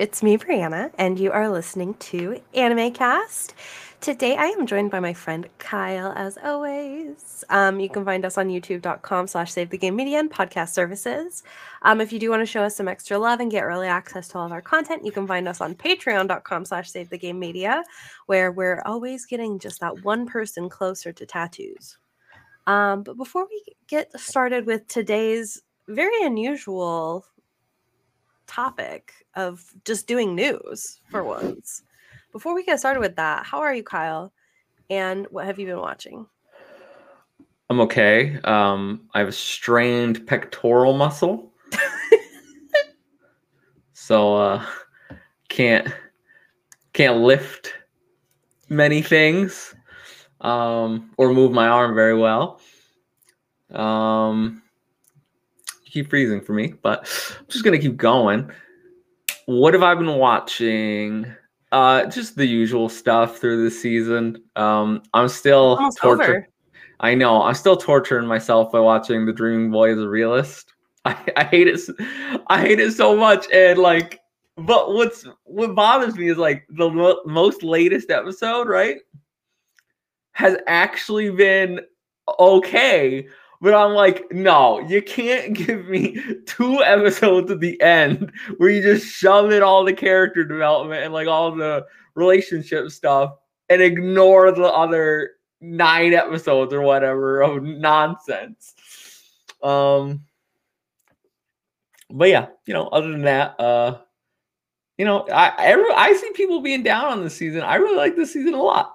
It's me, Breanna, and you are listening to Anime Cast. Today I am joined by my friend Kyle, as always. Um, you can find us on youtube.com slash save the game media and podcast services. Um, if you do want to show us some extra love and get early access to all of our content, you can find us on patreon.com slash save the game media, where we're always getting just that one person closer to tattoos. Um, but before we get started with today's very unusual topic of just doing news for once. Before we get started with that, how are you, Kyle? And what have you been watching? I'm okay. Um, I have a strained pectoral muscle, so uh, can't can't lift many things um, or move my arm very well. Um, keep freezing for me, but I'm just gonna keep going. What have I been watching? Uh, just the usual stuff through the season. Um, I'm still tortured. I know I'm still torturing myself by watching The Dreaming Boy as a realist. I, I hate it. I hate it so much, and like, but what's what bothers me is like the mo- most latest episode, right, has actually been okay, but I'm like, no, you can't give me two episodes at the end where you just shove in all the character development and like all the relationship stuff and ignore the other nine episodes or whatever of nonsense. Um but yeah, you know, other than that, uh you know, I every, I see people being down on the season. I really like this season a lot.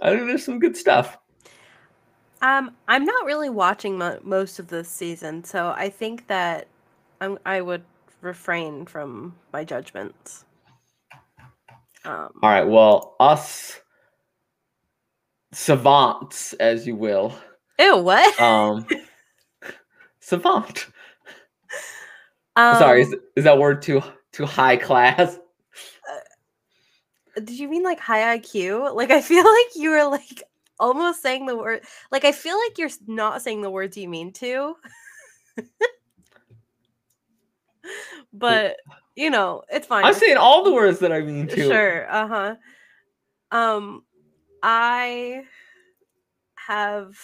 I think there's some good stuff. Um, I'm not really watching mo- most of this season, so I think that I'm I would refrain from my judgments. Um, All right. Well, us savants, as you will. Ew. What? Um, savant. Um, Sorry, is, is that word too too high class? Uh, did you mean like high IQ? Like I feel like you were like almost saying the word like I feel like you're not saying the words you mean to. but you know, it's fine. I'm saying all the words that I mean to. Sure. Uh-huh. Um I have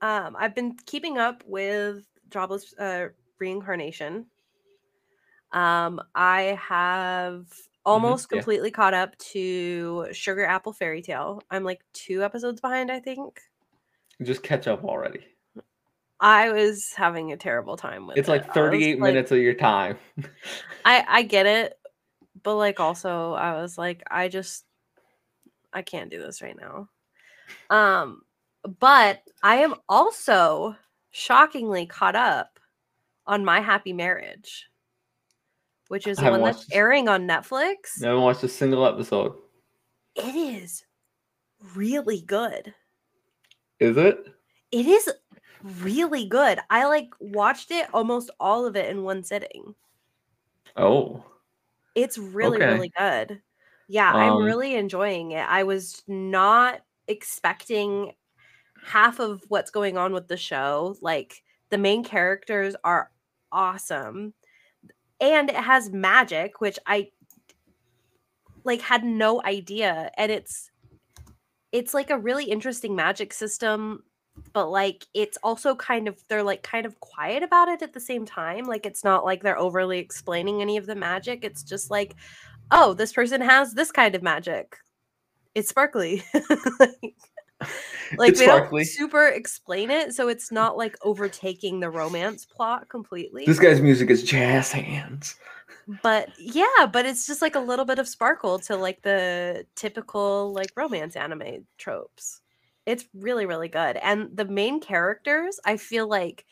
um I've been keeping up with jobless uh reincarnation. Um I have almost mm-hmm, completely yeah. caught up to Sugar Apple Fairy Tale. I'm like two episodes behind, I think. Just catch up already. I was having a terrible time with it's it. like 38 minutes like, of your time. I I get it, but like also I was like I just I can't do this right now. Um but I am also shockingly caught up on My Happy Marriage which is the one that's airing on Netflix. Haven't watched a single episode. It is really good. Is it? It is really good. I like watched it almost all of it in one sitting. Oh. It's really, okay. really good. Yeah, um, I'm really enjoying it. I was not expecting half of what's going on with the show. Like the main characters are awesome and it has magic which i like had no idea. And it's it's like a really interesting magic system but like it's also kind of they're like kind of quiet about it at the same time. Like it's not like they're overly explaining any of the magic. It's just like oh this person has this kind of magic. It's sparkly. Like, like it's they sparkly. don't super explain it, so it's not like overtaking the romance plot completely. This guy's music is jazz hands. But yeah, but it's just like a little bit of sparkle to like the typical like romance anime tropes. It's really really good. And the main characters, I feel like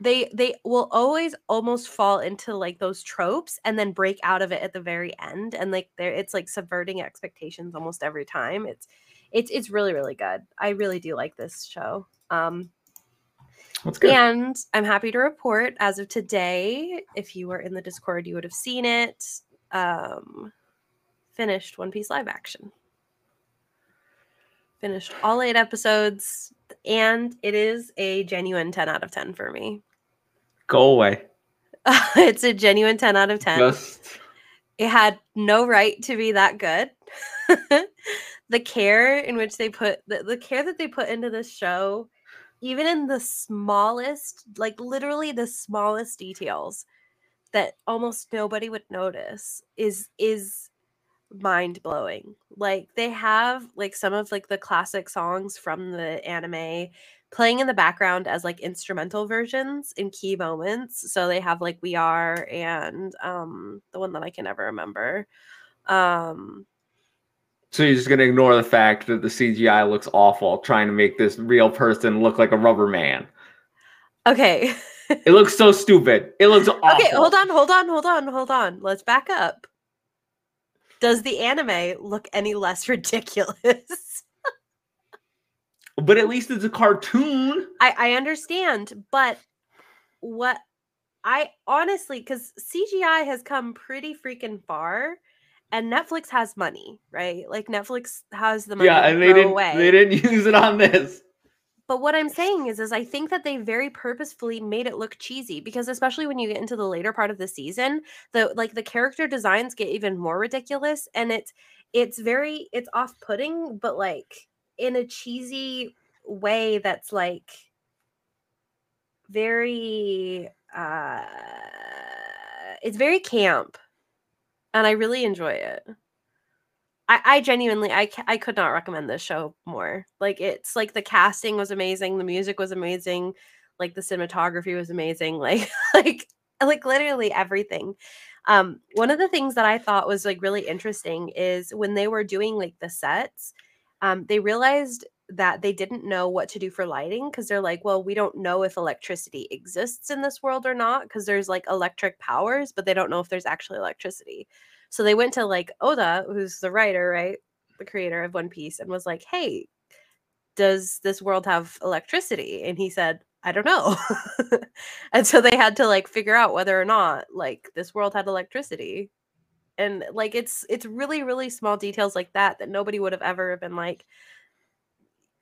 they they will always almost fall into like those tropes and then break out of it at the very end and like there it's like subverting expectations almost every time. It's it's it's really really good. I really do like this show. Um. And I'm happy to report, as of today, if you were in the Discord, you would have seen it. Um, finished One Piece live action. Finished all eight episodes, and it is a genuine 10 out of 10 for me. Go away. it's a genuine 10 out of 10. Just... It had no right to be that good. The care in which they put the, the care that they put into this show, even in the smallest, like literally the smallest details that almost nobody would notice is is mind blowing. Like they have like some of like the classic songs from the anime playing in the background as like instrumental versions in key moments. So they have like We Are and um the one that I can never remember. Um so you're just gonna ignore the fact that the CGI looks awful, trying to make this real person look like a rubber man. Okay. it looks so stupid. It looks awful. Okay, hold on, hold on, hold on, hold on. Let's back up. Does the anime look any less ridiculous? but at least it's a cartoon. I, I understand, but what I honestly, because CGI has come pretty freaking far, and Netflix has money, right? Like Netflix has the money. Yeah, and they didn't. Away. They didn't use it on this. But what I'm saying is, is I think that they very purposefully made it look cheesy because especially when you get into the later part of the season, the like the character designs get even more ridiculous, and it's it's very it's off putting, but like in a cheesy way that's like very uh it's very camp and i really enjoy it. I i genuinely i i could not recommend this show more. Like it's like the casting was amazing the music was amazing like the cinematography was amazing like like like literally everything. Um one of the things that i thought was like really interesting is when they were doing like the sets um, they realized that they didn't know what to do for lighting because they're like, well, we don't know if electricity exists in this world or not because there's like electric powers, but they don't know if there's actually electricity. So they went to like Oda, who's the writer, right? The creator of One Piece, and was like, hey, does this world have electricity? And he said, I don't know. and so they had to like figure out whether or not like this world had electricity and like it's it's really really small details like that that nobody would have ever been like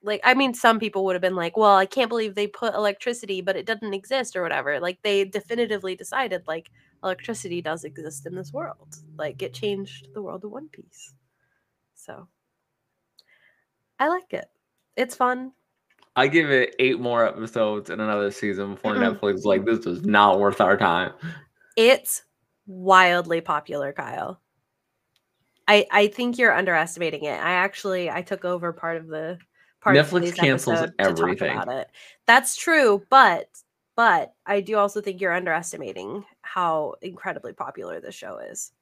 like i mean some people would have been like well i can't believe they put electricity but it doesn't exist or whatever like they mm-hmm. definitively decided like electricity does exist in this world like it changed the world of one piece. So i like it. It's fun. I give it eight more episodes in another season before mm-hmm. netflix like this is not worth our time. It's wildly popular, Kyle. I I think you're underestimating it. I actually I took over part of the part Netflix cancels everything. about it. That's true, but but I do also think you're underestimating how incredibly popular this show is.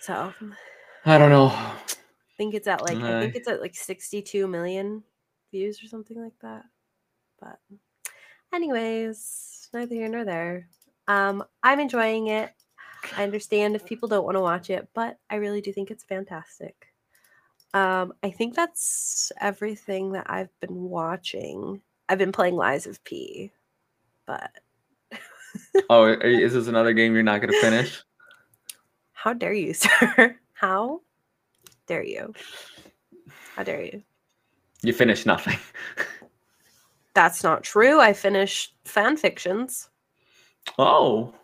So I don't know. I think it's at like uh, I think it's at like 62 million views or something like that. But anyways, neither here nor there. Um, I'm enjoying it. I understand if people don't want to watch it, but I really do think it's fantastic. Um, I think that's everything that I've been watching. I've been playing Lies of P, but oh, is this another game you're not going to finish? How dare you, sir? How dare you? How dare you? You finished nothing. That's not true. I finished fan fictions. Oh.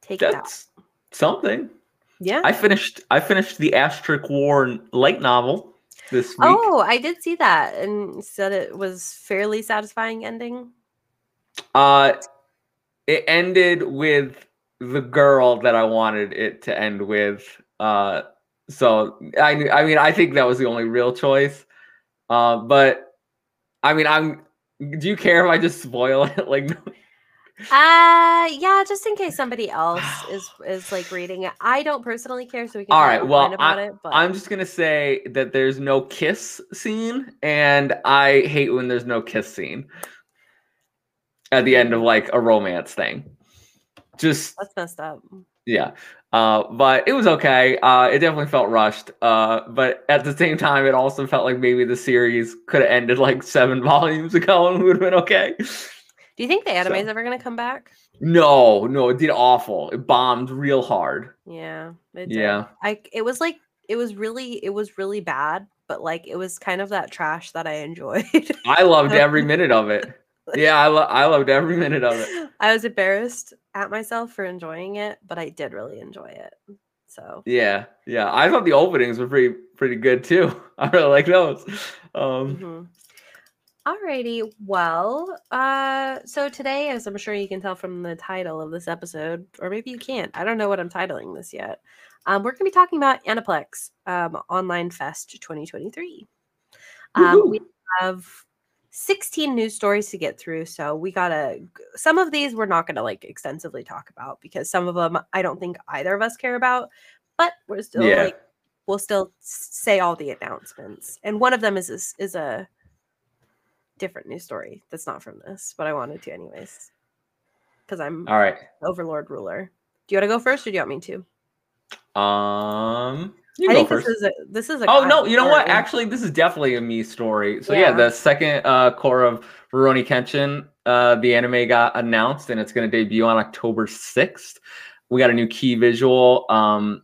Take that. That's something. Yeah. I finished I finished the Asterisk War light novel this week. Oh, I did see that and said it was fairly satisfying ending. Uh it ended with the girl that I wanted it to end with. Uh so I I mean I think that was the only real choice. Uh but I mean I'm do you care if I just spoil it? Like uh yeah, just in case somebody else is is like reading it. I don't personally care, so we can all right. Well, about I, it, but I'm just gonna say that there's no kiss scene, and I hate when there's no kiss scene at the end of like a romance thing. Just that's messed up. Yeah. Uh, but it was okay. Uh, it definitely felt rushed. Uh, but at the same time, it also felt like maybe the series could have ended like seven volumes ago and would have been okay. Do you think the anime is so. ever going to come back? No, no, it did awful. It bombed real hard. Yeah. Yeah. I it was like it was really it was really bad, but like it was kind of that trash that I enjoyed. I loved every minute of it. yeah, I, lo- I loved every minute of it. I was embarrassed at myself for enjoying it, but I did really enjoy it. So yeah, yeah, I thought the openings were pretty pretty good too. I really like those. Um, mm-hmm. Alrighty, well, uh, so today, as I'm sure you can tell from the title of this episode, or maybe you can't, I don't know what I'm titling this yet. Um, we're going to be talking about Aniplex um, Online Fest 2023. Um, we have 16 news stories to get through. So we gotta, some of these we're not gonna like extensively talk about because some of them I don't think either of us care about, but we're still yeah. like, we'll still say all the announcements. And one of them is, is, is a different news story that's not from this, but I wanted to anyways. Because I'm all right. Overlord ruler. Do you want to go first or do you want me to? Um you I think first. this is a this is a Oh no, you know what? Actually, this is definitely a me story. So yeah, yeah the second uh cour of Rurouni Kenshin, uh the anime got announced and it's gonna debut on October 6th. We got a new key visual. Um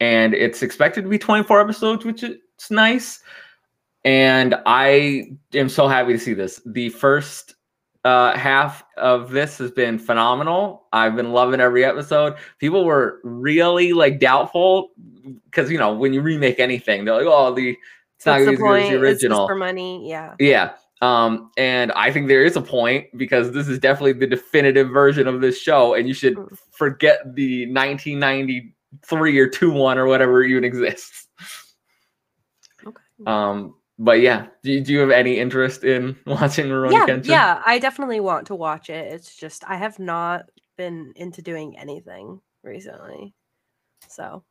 and it's expected to be 24 episodes, which is nice. And I am so happy to see this. The first uh, half of this has been phenomenal. I've been loving every episode. People were really like doubtful because you know when you remake anything, they're like, "Oh, the it's not as good as the original for money." Yeah, yeah. Um, and I think there is a point because this is definitely the definitive version of this show, and you should mm. forget the 1993 or two one or whatever even exists. Okay. Um, but yeah, do, do you have any interest in watching Rurouni yeah, Kenshin? Yeah, I definitely want to watch it. It's just I have not been into doing anything recently. So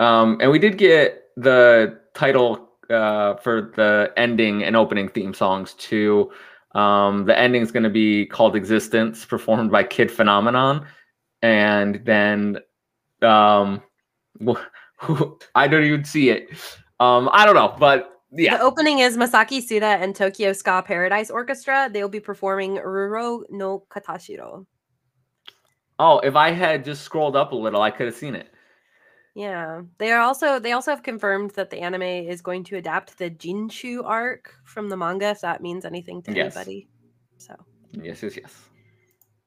um and we did get the title uh for the ending and opening theme songs too. Um the ending is gonna be called Existence, performed by Kid Phenomenon. And then um I don't even see it. Um, I don't know, but yeah. The opening is Masaki Suda and Tokyo Ska Paradise Orchestra. They will be performing Ruro no Katashiro. Oh, if I had just scrolled up a little, I could have seen it. Yeah. They are also they also have confirmed that the anime is going to adapt the Jinchu arc from the manga, if that means anything to yes. anybody. So Yes, yes, yes.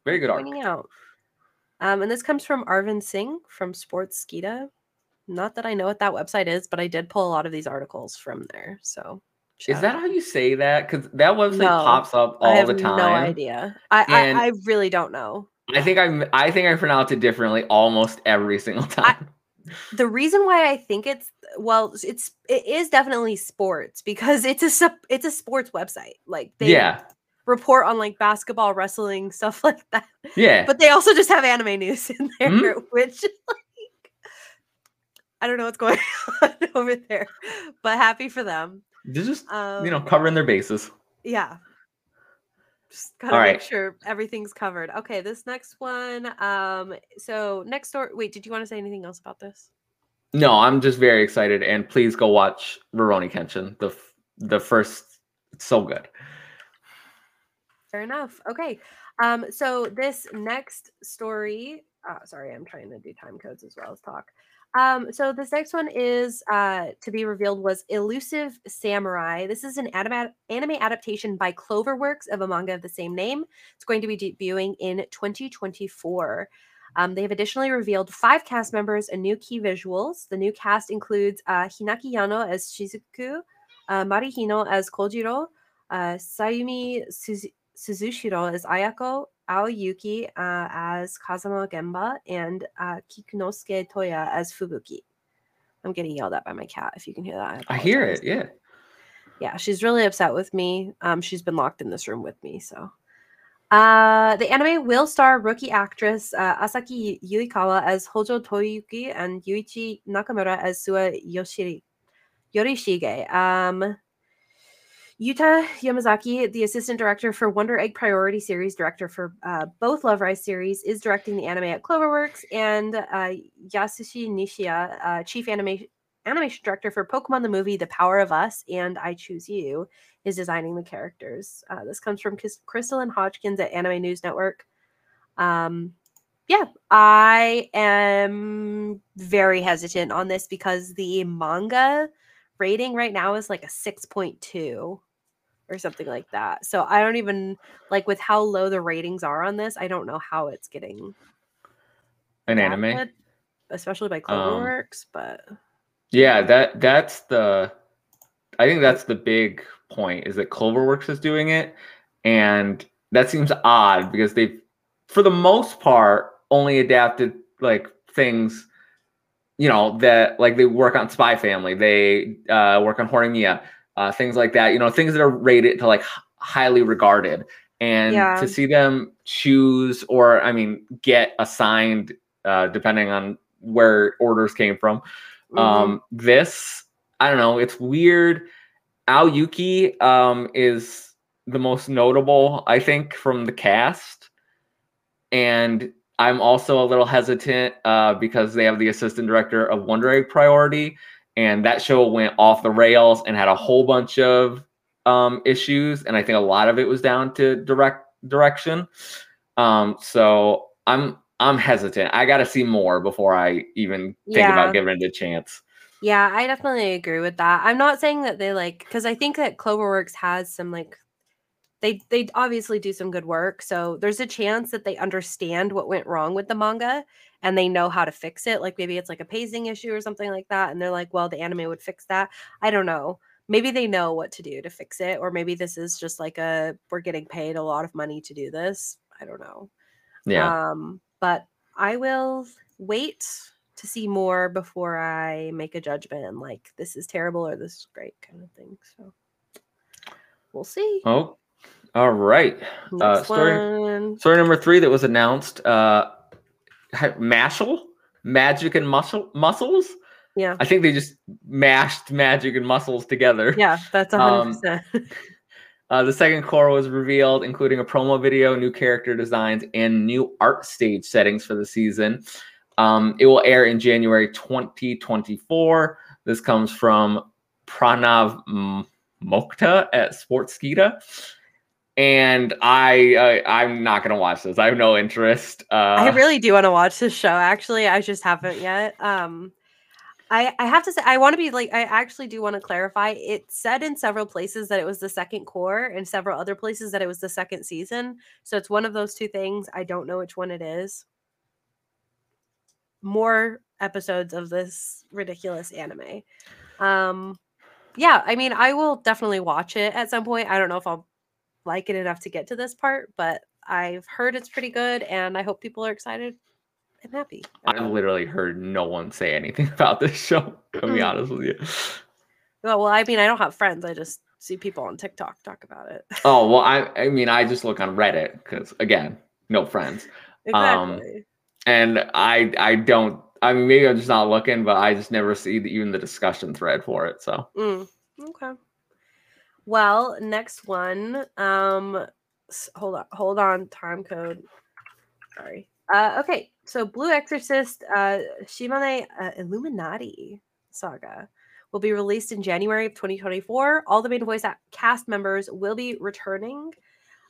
Very good arc. Pointing out. Um, and this comes from Arvind Singh from Sportskeeda. Not that I know what that website is, but I did pull a lot of these articles from there. So is that how you say that? Because that website no, pops up all the time. No idea. I, I, I really don't know. I think I I think I pronounce it differently almost every single time. I, the reason why I think it's well, it's it is definitely sports because it's a it's a sports website. Like they yeah report on like basketball, wrestling, stuff like that. Yeah, but they also just have anime news in there, mm-hmm. which I don't know what's going on over there, but happy for them. They're just um, you know covering their bases. Yeah. Just gotta All make right. sure everything's covered. Okay, this next one. Um, so next door. Wait, did you want to say anything else about this? No, I'm just very excited, and please go watch Rurouni Kenshin. The the first, it's so good. Fair enough. Okay. Um, so this next story. Uh, sorry, I'm trying to do time codes as well as talk. Um, so this next one is uh, to be revealed was Elusive Samurai. This is an anime, anime adaptation by Cloverworks of a manga of the same name. It's going to be debuting in 2024. Um, they have additionally revealed five cast members and new key visuals. The new cast includes uh, Hinaki Yano as Shizuku, uh, Mari Hino as Kojiro, uh, Sayumi Suzushiro as Ayako, Aoi Yuki uh, as Kazama Gemba, and uh, Kikunosuke Toya as Fubuki. I'm getting yelled at by my cat. If you can hear that, I, I hear it. Yeah, yeah. She's really upset with me. Um, she's been locked in this room with me. So, uh, the anime will star rookie actress uh, Asaki Yuikawa as Hojo Tokiyuki and Yuichi Nakamura as Suwa Yoshiri Yorishige. Um, Yuta Yamazaki, the assistant director for Wonder Egg Priority Series, director for uh, both Love Rise series, is directing the anime at Cloverworks, and uh, Yasushi Nishiya, uh, chief animation animation director for Pokemon the movie The Power of Us and I Choose You, is designing the characters. Uh, this comes from Crystalyn Hodgkins at Anime News Network. Um, yeah, I am very hesitant on this because the manga rating right now is like a 6.2 or something like that. So I don't even like with how low the ratings are on this. I don't know how it's getting an anime, especially by CloverWorks. Um, but yeah, that that's the. I think that's the big point is that CloverWorks is doing it, and that seems odd because they've, for the most part, only adapted like things you know that like they work on spy family they uh, work on horimiya uh, things like that you know things that are rated to like highly regarded and yeah. to see them choose or i mean get assigned uh, depending on where orders came from mm-hmm. um, this i don't know it's weird Aoi Yuki um, is the most notable i think from the cast and I'm also a little hesitant uh, because they have the assistant director of Wonder Egg Priority, and that show went off the rails and had a whole bunch of um, issues, and I think a lot of it was down to direct direction. Um, so I'm I'm hesitant. I got to see more before I even think yeah. about giving it a chance. Yeah, I definitely agree with that. I'm not saying that they like because I think that Cloverworks has some like they they obviously do some good work so there's a chance that they understand what went wrong with the manga and they know how to fix it like maybe it's like a pacing issue or something like that and they're like well the anime would fix that. I don't know. Maybe they know what to do to fix it or maybe this is just like a we're getting paid a lot of money to do this. I don't know. Yeah. Um but i will wait to see more before i make a judgment and like this is terrible or this is great kind of thing so we'll see. Oh all right. Uh, story, story number three that was announced. Uh, Mashle, Magic and Muscle Muscles. Yeah. I think they just mashed Magic and Muscles together. Yeah, that's 100%. Um, uh, the second cour was revealed, including a promo video, new character designs, and new art stage settings for the season. Um, it will air in January 2024. This comes from Pranav Mokta at Sportskeeda and I uh, I'm not gonna watch this. I have no interest. Uh, I really do want to watch this show. Actually, I just haven't yet. Um, I I have to say I want to be like I actually do want to clarify. It said in several places that it was the second cour, and several other places that it was the second season. So it's one of those two things. I don't know which one it is. More episodes of this ridiculous anime. Um, yeah, I mean, I will definitely watch it at some point. I don't know if I'll like it enough to get to this part, but I've heard it's pretty good and I hope people are excited and happy. I've literally heard no one say anything about this show, to be honest with you. Well, well, I mean, I don't have friends. I just see people on TikTok talk about it. oh, well, I I mean, I just look on Reddit because again, no friends. Um, exactly. Um, and I I don't I mean maybe I'm just not looking, but I just never see the, even the discussion thread for it. So mm, okay. Well, next one. Um, hold on, hold on. Time code. Sorry. Uh, okay, so Blue Exorcist, uh, Shimane uh, Illuminati saga will be released in January of 2024. All the main voice cast members will be returning.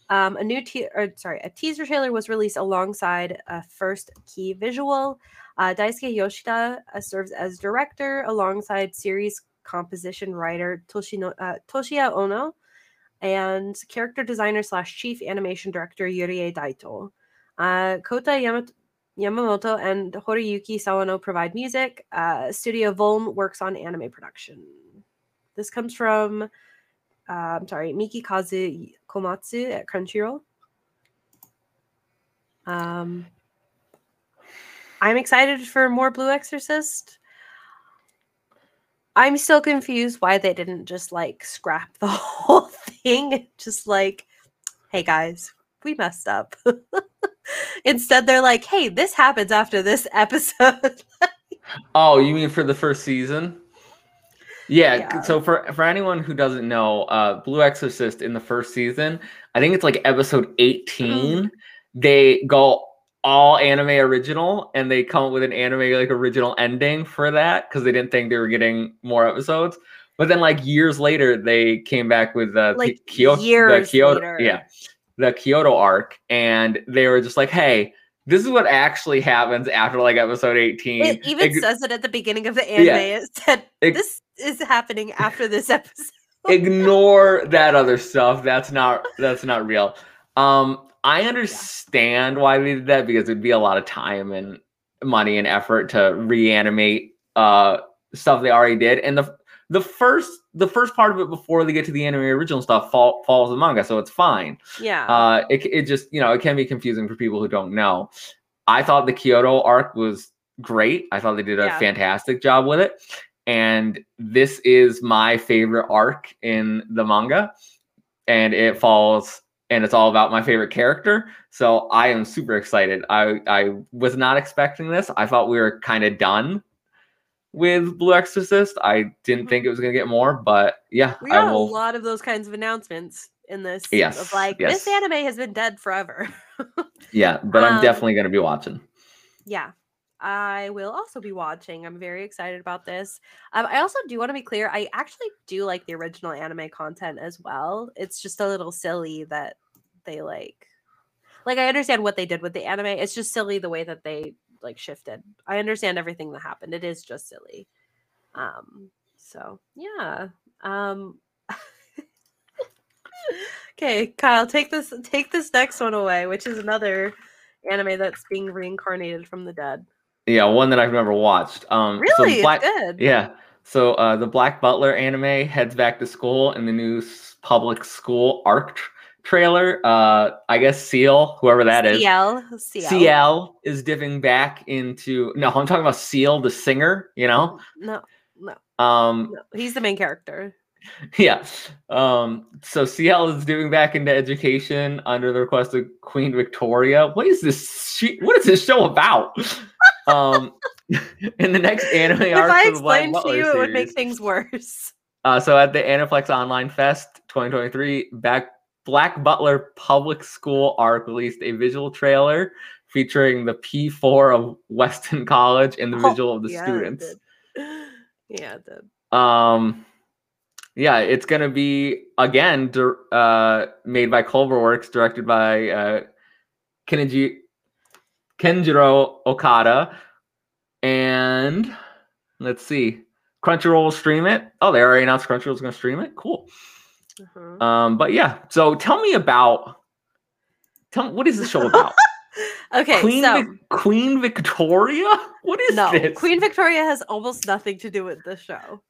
Um, a new te- or, sorry, a teaser trailer was released alongside a first key visual. Uh, Daisuke Yoshida uh, serves as director alongside series composition writer Toshino, uh, Toshiya Ono, and character designer slash chief animation director Yurie Daito. Uh, Kota Yamamoto and Hiroyuki Sawano provide music. Uh, Studio VOLN works on anime production. This comes from, uh, I'm sorry, Mikikazu Komatsu at Crunchyroll. Um, I'm excited for more Blue Exorcist. I'm still confused why they didn't just like scrap the whole thing. Just like, hey guys, we messed up. Instead, they're like, hey, this happens after this episode. oh, you mean for the first season? Yeah, yeah, So for for anyone who doesn't know, uh, Blue Exorcist in the first season, I think it's like episode 18. Mm. They go all anime original and they come up with an anime like original ending for that because they didn't think they were getting more episodes. But then like years later, they came back with the like Kyoto, the Kyoto, later. yeah, the Kyoto arc, and they were just like, hey. This is what actually happens after like episode 18. It even it, says it at the beginning of the anime. Yeah, it said this is happening after this episode. ignore that other stuff. That's not that's not real. Um, I understand why they did that because it'd be a lot of time and money and effort to reanimate uh stuff they already did. And the the first the first part of it before they get to the anime original stuff fall, follows the manga, so it's fine. Yeah. Uh, it it just you know it can be confusing for people who don't know. I thought the Kyoto arc was great. I thought they did a yeah. fantastic job with it. And this is my favorite arc in the manga. And it falls and it's all about my favorite character. So I am super excited. I I was not expecting this. I thought we were kind of done with Blue Exorcist. I didn't think it was going to get more, but yeah, we got will... a lot of those kinds of announcements in this. Yes, of like yes. this anime has been dead forever. yeah, but I'm um, definitely going to be watching. Yeah, I will also be watching. I'm very excited about this. Um, I also do want to be clear. I actually do like the original anime content as well. It's just a little silly that they like. Like I understand what they did with the anime. It's just silly the way that they like shifted. I understand everything that happened. It is just silly. Um. So yeah. Um. okay, Kyle, take this take this next one away, which is another anime that's being reincarnated from the dead. Yeah, one that I've never watched. Um, really, so Black, good. Yeah. So uh, the Black Butler anime heads back to school in the new public school arc tr- trailer. Uh, I guess Seal, whoever that is, Ciel, Ciel, Ciel is diving back into. No, I'm talking about Seal, the singer. You know. No, no. Um, no, he's the main character. Yeah. Um, so Ciel is doing back into education under the request of Queen Victoria. What is this? She- what is this show about? um, in the next anime if arc, I explained to you, series, it would make things worse. Uh, so at the Aniplex Online Fest 2023, back Black Butler Public School arc released a visual trailer featuring the P4 of Weston College and the oh, visual of the yeah, students. Yeah, it did. Um, yeah, it's gonna be again uh, made by Cloverworks, directed by uh, Kenji Kenjiro Okada. And let's see. Crunchyroll will stream it. Oh, they already announced Crunchyroll's going to stream it. Cool. Mm-hmm. Um, but yeah, so tell me about. Tell me what is the show about? okay, Queen so Vic- Queen Victoria. What is no, this? Queen Victoria has almost nothing to do with the show.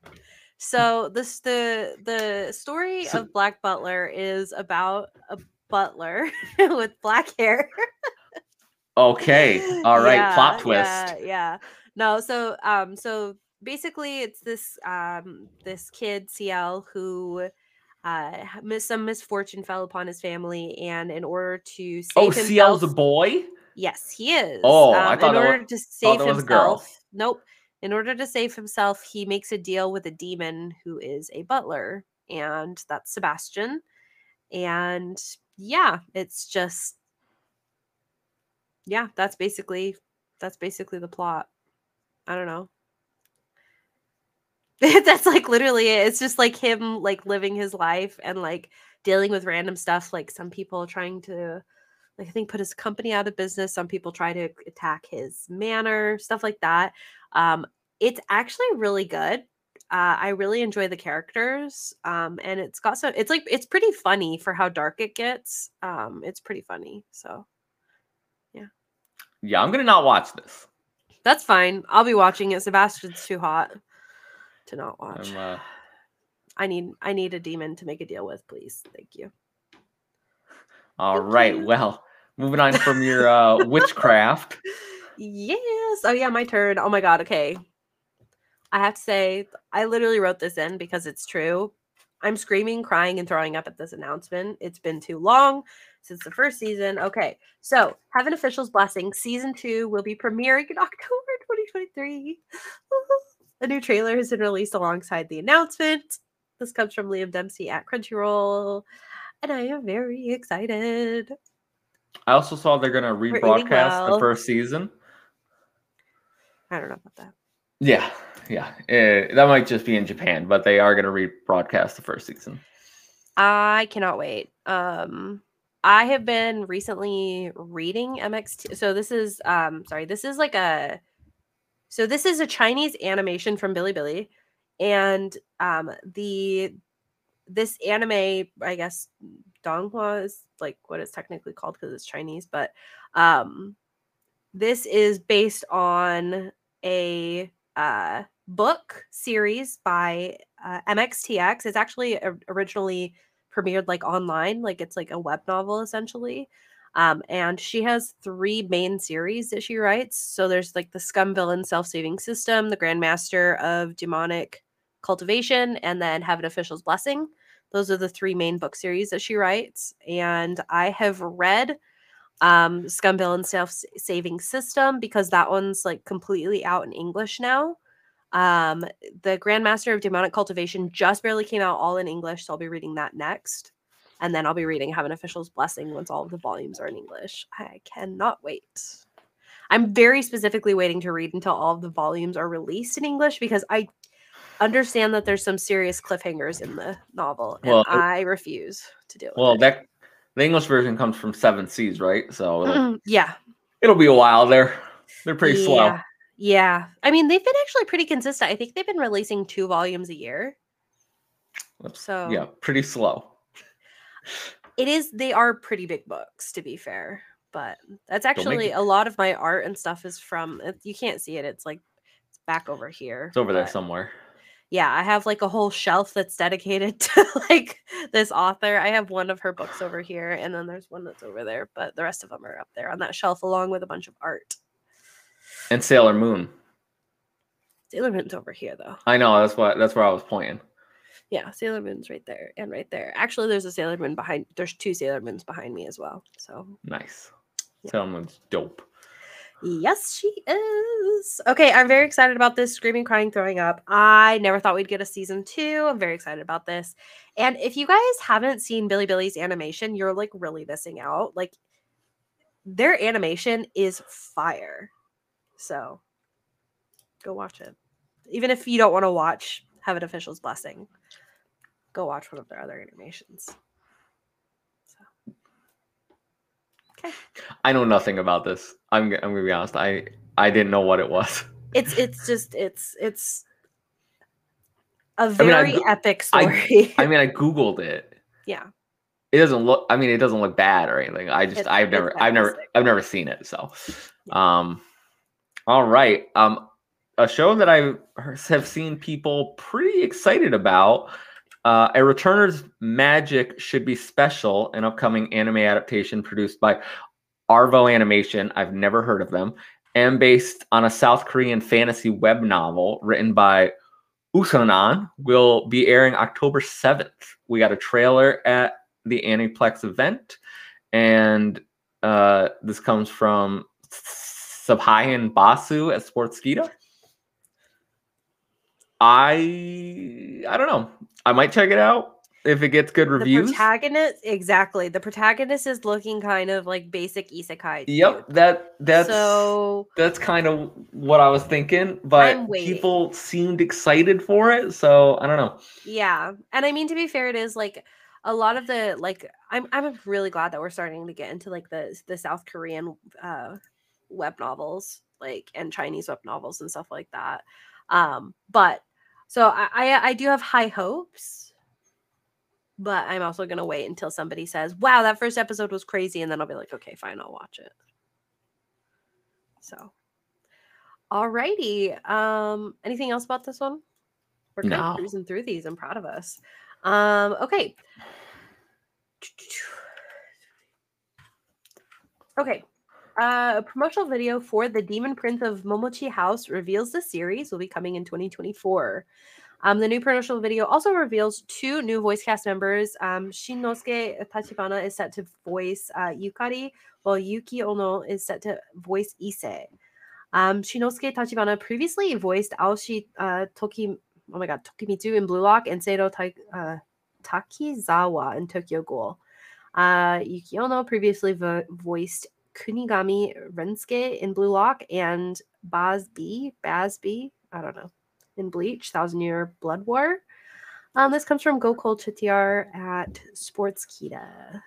So this the the story so, of Black Butler is about a butler with black hair Okay. All right. yeah, Plot twist. Yeah, yeah. No, so um so basically it's this um this kid Ciel who uh mis- some misfortune fell upon his family and in order to save himself. Oh, himself, Ciel's a boy? Yes, he is. Oh, um, I thought in order was, to save himself. Nope. In order to save himself, he makes a deal with a demon who is a butler, and that's Sebastian. And yeah, it's just yeah, that's basically that's basically the plot. I don't know. that's like literally it. It's just like him like living his life and like dealing with random stuff like some people trying to like I think put his company out of business, some people try to attack his manor, stuff like that. Um it's actually really good. Uh, I really enjoy the characters, um, and it's got so it's like it's pretty funny for how dark it gets. Um, it's pretty funny, so yeah, I'm gonna not watch this. That's fine. I'll be watching it. Sebastian's too hot to not watch. Uh... I need I need a demon to make a deal with, please. Thank you. All Thank right. You. Well, moving on from your uh, witchcraft. Yes. Oh yeah, my turn. Oh my god. Okay. I have to say, I literally wrote this in because it's true. I'm screaming, crying, and throwing up at this announcement. It's been too long since the first season. Okay, so Heaven official's blessing. Season two will be premiering in October 2023. A new trailer has been released alongside the announcement. This comes from Liam Dempsey at Crunchyroll, and I am very excited. I also saw they're going to rebroadcast well. the first season. I don't know about that. Yeah, yeah. Uh, that might just be in Japan, but they are going to rebroadcast the first season. I cannot wait. Um, I have been recently reading MXT. So this is um sorry, this is like a so this is a Chinese animation from Bilibili, and um the this anime, I guess, Donghua is like what it's technically called because it's Chinese, but um, this is based on a uh, book series by uh, MXTX. It's actually originally premiered like online, like it's like a web novel essentially. Um, and she has three main series that she writes. So there's like the Scum Villain Self Saving System, the Grandmaster of Demonic Cultivation, and then Heaven Official's Blessing. Those are the three main book series that she writes. And I have read um, Scum Villain Self Saving System because that one's like completely out in English now. Um, the Grandmaster of Demonic Cultivation just barely came out all in English, so I'll be reading that next. And then I'll be reading Heaven Official's Blessing once all of the volumes are in English. I cannot wait. I'm very specifically waiting to read until all of the volumes are released in English because I understand that there's some serious cliffhangers in the novel, and well, I refuse to do it. Well, that the English version comes from Seven Seas, right? So mm, yeah, it'll be a while. They're they're pretty yeah. slow. Yeah. I mean, they've been actually pretty consistent. I think they've been releasing two volumes a year. So, yeah, pretty slow. It is, they are pretty big books, to be fair. But that's actually a lot of my art and stuff is from, you can't see it. It's like, it's back over here. It's over there somewhere. Yeah, I have like a whole shelf that's dedicated to like this author. I have one of her books over here, and then there's one that's over there, but the rest of them are up there on that shelf along with a bunch of art. And Sailor Moon. Sailor Moon's over here though. I know, that's what that's where I was pointing. Yeah, Sailor Moon's right there and right there. Actually, there's a Sailor Moon behind there's two Sailor Moons behind me as well. So nice. Yeah. Sailor Moon's dope. Yes, she is. Okay, I'm very excited about this. Screaming, crying, throwing up. I never thought we'd get a season two. I'm very excited about this. And if you guys haven't seen Bilibili's animation, you're like really missing out. Like their animation is fire. So go watch it. Even if you don't want to watch Heaven Official's Blessing, go watch one of their other animations. So. Okay. I know nothing about this. I'm I'm gonna be honest. I I didn't know what it was. It's it's just it's it's a very I mean, I, epic story. I, I mean, I googled it. Yeah. It doesn't look. I mean, it doesn't look bad or anything. I just it's, I've never I've never I've never seen it. So, um, all right. Um, a show that I have seen people pretty excited about. Uh, a Returner's Magic should be special, an upcoming anime adaptation produced by Arvo Animation. I've never heard of them. And based on a South Korean fantasy web novel written by Usonan, will be airing October 7th. We got a trailer at the Aniplex event, and uh, this comes from Sabhayan Basu at Sportskeeda. I I don't know. I might check it out if it gets good reviews. The protagonist, exactly. The protagonist is looking kind of like basic isekai. Yep, that that's so that's kind of what I was thinking. But people seemed excited for it, so I don't know. Yeah, and I mean to be fair, it is like a lot of the like. I'm I'm really glad that we're starting to get into like the the South Korean uh web novels, like and Chinese web novels and stuff like that. Um, but so I, I, I do have high hopes, but I'm also gonna wait until somebody says, "Wow, that first episode was crazy," and then I'll be like, "Okay, fine, I'll watch it." So, alrighty. Um, anything else about this one? We're kind no. of cruising through these. I'm proud of us. Um, okay. Okay. Uh, a promotional video for the Demon Prince of Momochi House reveals the series will be coming in 2024. Um, the new promotional video also reveals two new voice cast members. Um, Shinnosuke Tachibana is set to voice uh, Yukari, while Yuki Ono is set to voice Ise. Um, Shinnosuke Tachibana previously voiced Aoshi uh, Toki, oh my god, Tokimitsu in Blue Lock and Seto Ta- uh, Takizawa in Tokyo Ghoul. Uh, Yuki Ono previously vo- voiced Kunigami Rensuke in Blue Lock and Bazz-B, Bazz-B, I don't know, in Bleach, Thousand Year Blood War. Um, this comes from Gokul Chitiar at Sportskeeda.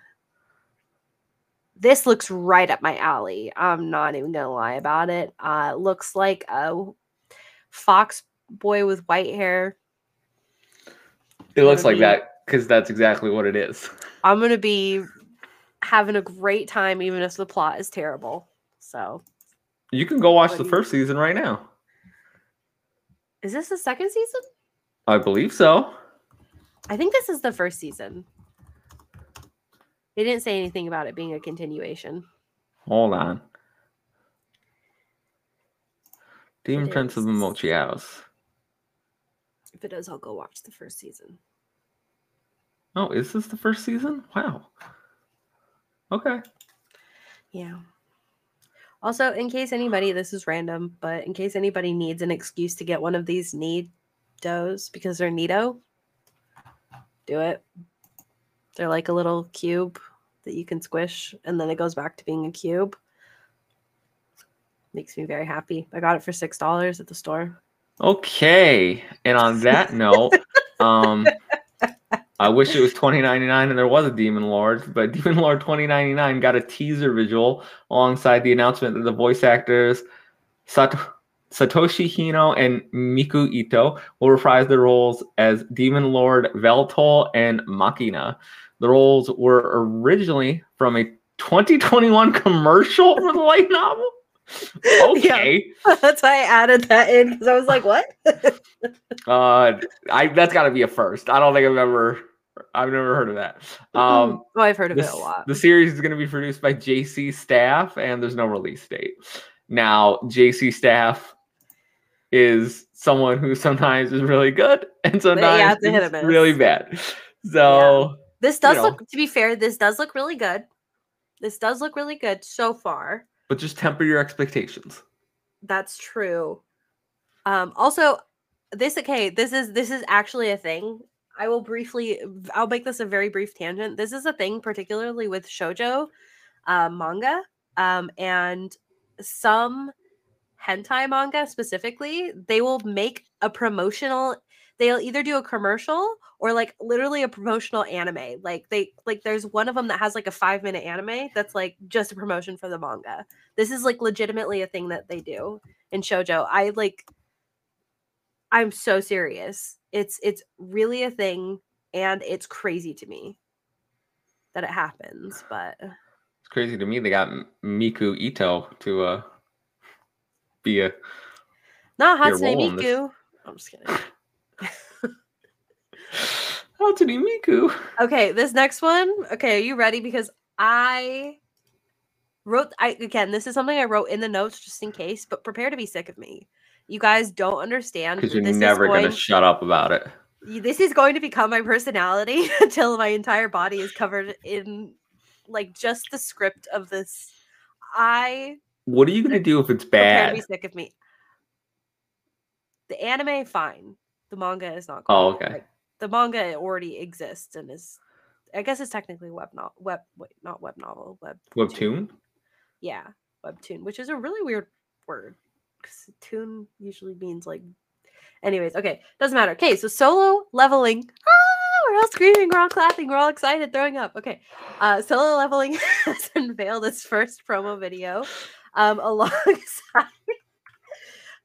This looks right up my alley. I'm not even gonna lie about it. Uh, looks like a fox boy with white hair. It looks like that because that's exactly what it is. I'm gonna be having a great time, even if the plot is terrible. So you can go watch the first season right now. Is this the second season? I believe so. I think this is the first season. They didn't say anything about it being a continuation. Hold on. Demon Prince of Momochi House. If it does, I'll go watch the first season. Oh, is this the first season? Wow. Okay. Yeah. Also, in case anybody, this is random, but in case anybody needs an excuse to get one of these NeeDohs because they're NeeDoh, do it. They're like a little cube that you can squish, and then it goes back to being a cube. Makes me very happy. I got it for six dollars at the store. Okay, and on that note, um, I wish it was 2099 and there was a Demon Lord, but Demon Lord 2099 got a teaser visual alongside the announcement that the voice actors Sato- Satoshi Hino and Miku Ito will reprise their roles as Demon Lord Veltol and Machina. The roles were originally from a 2021 commercial for the light novel. Okay, yeah, that's why I added that in because I was like, "What?" uh, I that's got to be a first. I don't think I've ever, I've never heard of that. Um, oh, I've heard of this, it a lot. The series is going to be produced by JC Staff, and there's no release date. Now, JC Staff is someone who sometimes is really good and sometimes yeah, really bad. So yeah. this does you know. look, to be fair, this does look really good. This does look really good so far. But just temper your expectations. That's true. Um, also, this okay, this is this is actually a thing. I will briefly I'll make this a very brief tangent. This is a thing, particularly with shojo uh, manga. Um, and some hentai manga specifically, they will make a promotional they'll either do a commercial or like literally a promotional anime. Like they like there's one of them that has like a 5 minute anime that's like just a promotion for the manga. This is like legitimately a thing that they do in shojo. I like I'm so serious. It's it's really a thing and it's crazy to me that it happens, but it's crazy to me they got Miku Ito to uh be a not Hatsune Miku. I'm just kidding. Hatsune Miku. Okay, this next one. Okay, are you ready? Because I wrote I again, this is something I wrote in the notes just in case, but prepare to be sick of me. You guys don't understand. Because you're never going to shut up about it. This is going to become my personality until my entire body is covered in like just the script of this. I. What are you going to do if it's bad? Prepare to be sick of me. The anime, fine. The manga is not. Called. Oh, okay. Like, the manga already exists and is, I guess, it's technically web not web wait not web novel web webtoon. Yeah, webtoon, which is a really weird word because tune usually means like. Anyways, okay, doesn't matter. Okay, so solo leveling. Ah, we're all screaming, we're all clapping, we're all excited, throwing up. Okay, uh, solo leveling has unveiled its first promo video, um, alongside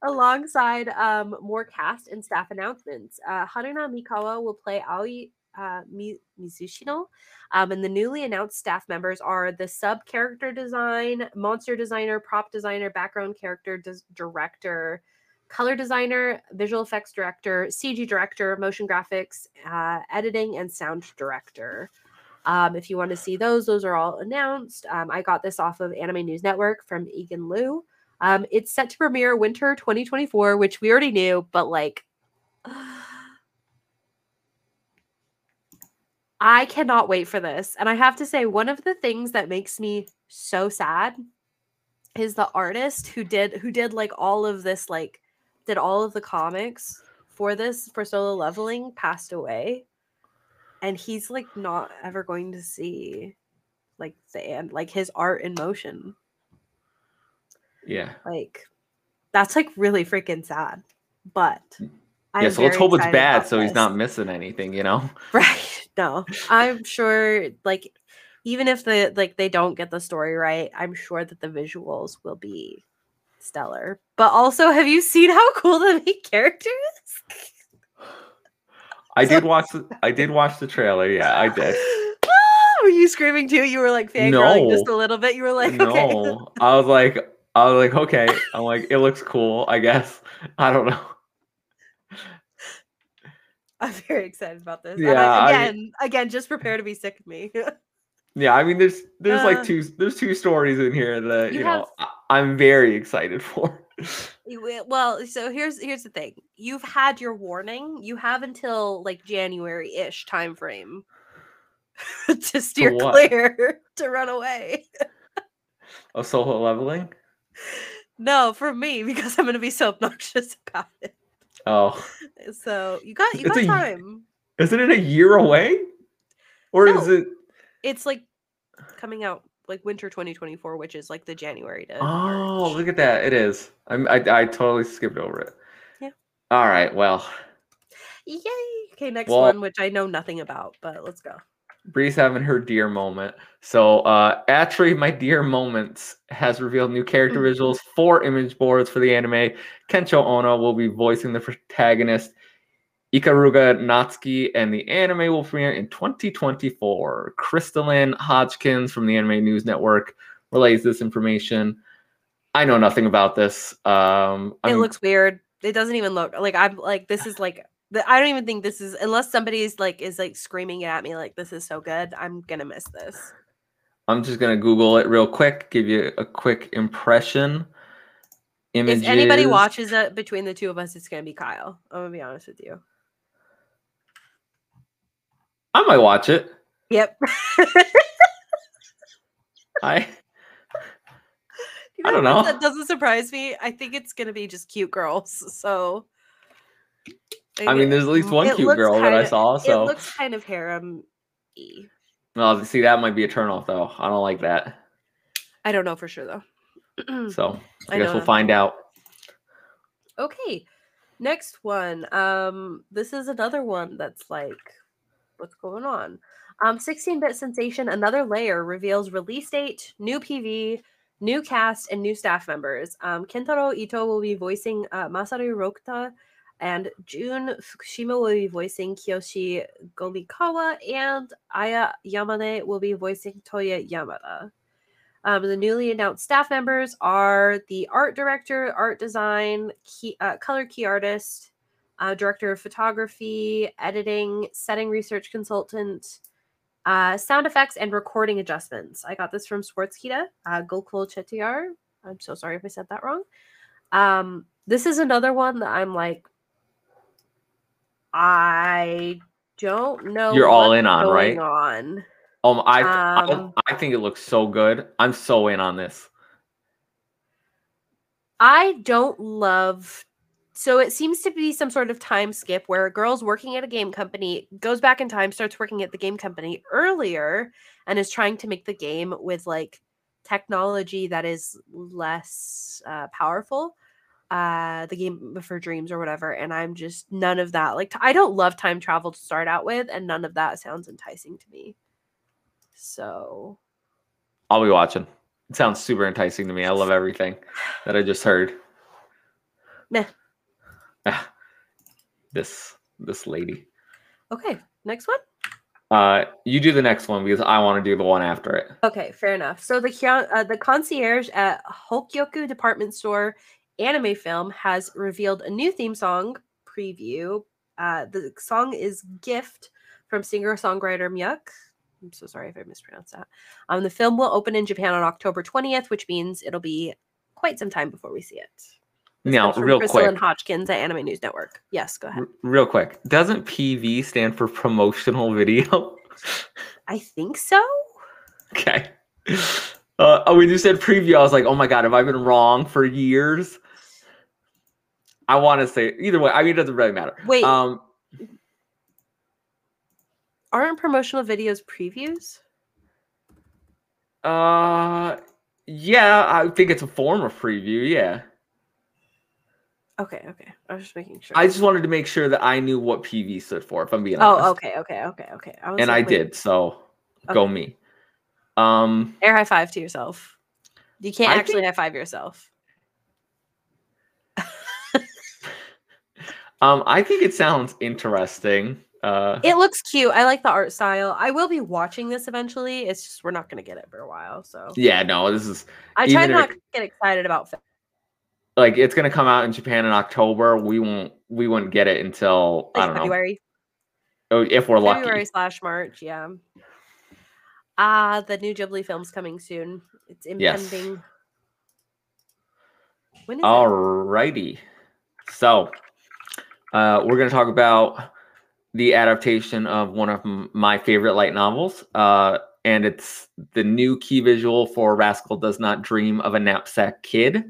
alongside um, more cast and staff announcements. Uh, Haruna Mikawa will play Aoi uh, Mizushino, um, and the newly announced staff members are the sub character design, monster designer, prop designer, background character des- director, color designer, visual effects director, CG director, motion graphics, uh, editing, and sound director. Um, if you want to see those, those are all announced. Um, I got this off of Anime News Network from Egan Loo. Um, it's set to premiere winter 2024, which we already knew, but like, I cannot wait for this. And I have to say, one of the things that makes me so sad is the artist who did who did like all of this, like did all of the comics for this for solo leveling passed away. And he's like not ever going to see like the end like his art in motion. Yeah. Like that's like really freaking sad. But mm. I'm yeah, so let's hope it's bad so this. he's not missing anything, you know? Right. No. I'm sure like even if the like they don't get the story right, I'm sure that the visuals will be stellar. But also, have you seen how cool the main character is? I did watch the I did watch the trailer. Yeah, I did. were you screaming too? You were like fangirling no. just a little bit. You were like, no. okay. I was like, I was like, okay. I'm like, it looks cool. I guess. I don't know. I'm very excited about this. Yeah. I, again, I, again, just prepare to be sick of me. yeah, I mean, there's there's uh, like two there's two stories in here that you, you have, know I'm very excited for. well, so here's here's the thing. You've had your warning. You have until like January ish time frame to steer clear to run away. oh, solo leveling? No, for me because I'm going to be so obnoxious about it. Oh. So you got you it's got a, time. Isn't it a year away? Or no, is it It's like coming out like winter 2024, which is like the January to Oh, March. look at that. It is. I'm I I totally skipped over it. Yeah. All right, well. Yay. Okay, next well, one, which I know nothing about, but let's go. Bree's having her dear moment. So uh Atri, My Dear Moments has revealed new character mm-hmm. visuals for image boards for the anime. Kensho Ono will be voicing the protagonist Ikaruga Natsuki, and the anime will premiere in 2024. Crystalyn Hodgkins from the Anime News Network relays this information. I know nothing about this. Um, it looks weird. It doesn't even look like I'm like this is like I don't even think this is unless somebody's like is like screaming at me like this is so good. I'm gonna miss this. I'm just gonna Google it real quick, give you a quick impression. Images. If anybody watches it between the two of us, it's gonna be Kyle. I'm gonna be honest with you. I might watch it. Yep. I I don't know. That doesn't surprise me. I think it's gonna be just cute girls. So I mean, there's at least one cute girl that I saw. So it looks kind of harem Well, see, that might be a turnoff though. I don't like that. I don't know for sure though. so I, I guess we'll find out. Okay. Next one. Um, this is another one that's like, what's going on? Um, 16-bit sensation, another layer reveals release date, new PV, new cast, and new staff members. Um, Kentaro Ito will be voicing uh, Masaru Rokta and Jun Fukushima will be voicing Kiyoshi Gomikawa, and Aya Yamane will be voicing Toya Yamada. Um, the newly announced staff members are the art director, art design, key, uh, color key artist, uh, director of photography, editing, setting research consultant, uh, sound effects, and recording adjustments. I got this from Sportskeeda, uh, Gokul Chettiar. I'm so sorry if I said that wrong. Um, this is another one that I'm like I don't know. You're all in on, right? On. Um, I, um, I I think it looks so good. I'm so in on this. I don't love. So it seems to be some sort of time skip where a girl's working at a game company, goes back in time, starts working at the game company earlier, and is trying to make the game with like technology that is less uh, powerful uh the game for dreams or whatever and i'm just none of that like I don't love time travel to start out with and none of that sounds enticing to me. So. I'll be watching. It sounds super enticing to me. I love everything that i just heard. Meh. Ah, this this lady. Okay next one? Uh, you do the next one because I want to do the one after it. Okay, fair enough. So the uh, the concierge at Hokkyoku department store anime film has revealed a new theme song preview. Uh, the song is Gift from singer songwriter Miyuk. I'm so sorry if I mispronounced that. Um, the film will open in Japan on October 20th, which means it'll be quite some time before we see it. This now, real Crystal quick. and Hodgkins at Anime News Network. Yes, go ahead. R- real quick. Doesn't PV stand for promotional video? I think so. Okay. Uh, when you said preview, I was like, oh my God, have I been wrong for years? I want to say either way. I mean, it doesn't really matter. Wait. Um, aren't promotional videos previews? Uh, yeah, I think it's a form of preview. Yeah. Okay, okay. I was just making sure. I just wanted to make sure that I knew what PV stood for. If I'm being oh, honest. Oh, okay, okay, okay, okay. I and I did. So okay. go me. Um, air high five to yourself. You can't I actually think, high five yourself. Um, I think it sounds interesting. Uh, it looks cute. I like the art style. I will be watching this eventually. It's just we're not going to get it for a while. So yeah, no, this is. I try not to get excited about. Film. Like it's going to come out in Japan in October. We won't. We won't get it until like I don't February. know. Oh, if we're lucky. February slash March. Yeah. Ah, the new Ghibli film's coming soon. It's impending. Yes. Alrighty. It? So, uh, we're going to talk about the adaptation of one of my favorite light novels. Uh, and it's the new key visual for Rascal Does Not Dream of a Knapsack Kid.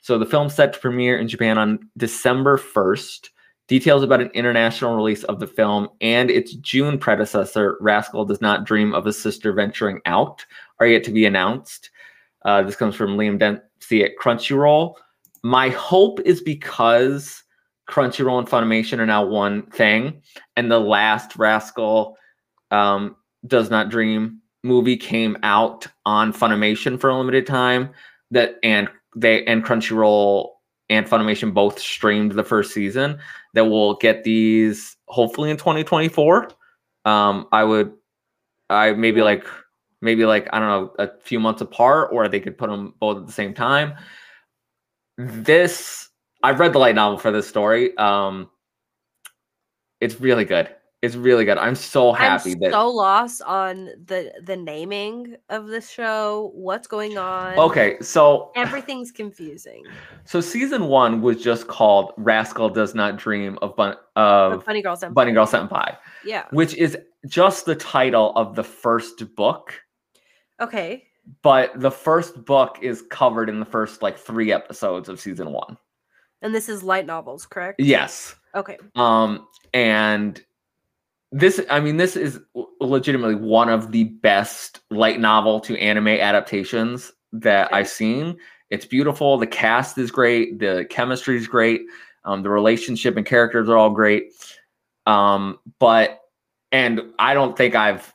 So the film set to premiere in Japan on December 1st. Details about an international release of the film and its June predecessor, Rascal Does Not Dream of a Sister Venturing Out, are yet to be announced. Uh, this comes from Liam Dempsey at Crunchyroll. My hope is because Crunchyroll and Funimation are now one thing, and the last Rascal um, Does Not Dream movie came out on Funimation for a limited time. That and they and Crunchyroll and Funimation both streamed the first season. That we'll get these hopefully in 2024. Um, I would, I maybe like maybe like I don't know a few months apart, or they could put them both at the same time. This I've read the light novel for this story. Um, it's really good. It's really good. I'm so happy I'm that so lost on the the naming of the show. What's going on? Okay, so everything's confusing. So season one was just called "Rascal Does Not Dream of Bun- of Bunny Girl Senpai." Bunny Girl Senpai. Yeah, which is just the title of the first book. Okay. But the first book is covered in the first like three episodes of season one. And this is light novels, correct? Yes. Okay. Um, and this, I mean, this is legitimately one of the best light novel to anime adaptations that. I've seen. It's beautiful. The cast is great. The chemistry is great. Um, the relationship and characters are all great. Um, but, and I don't think I've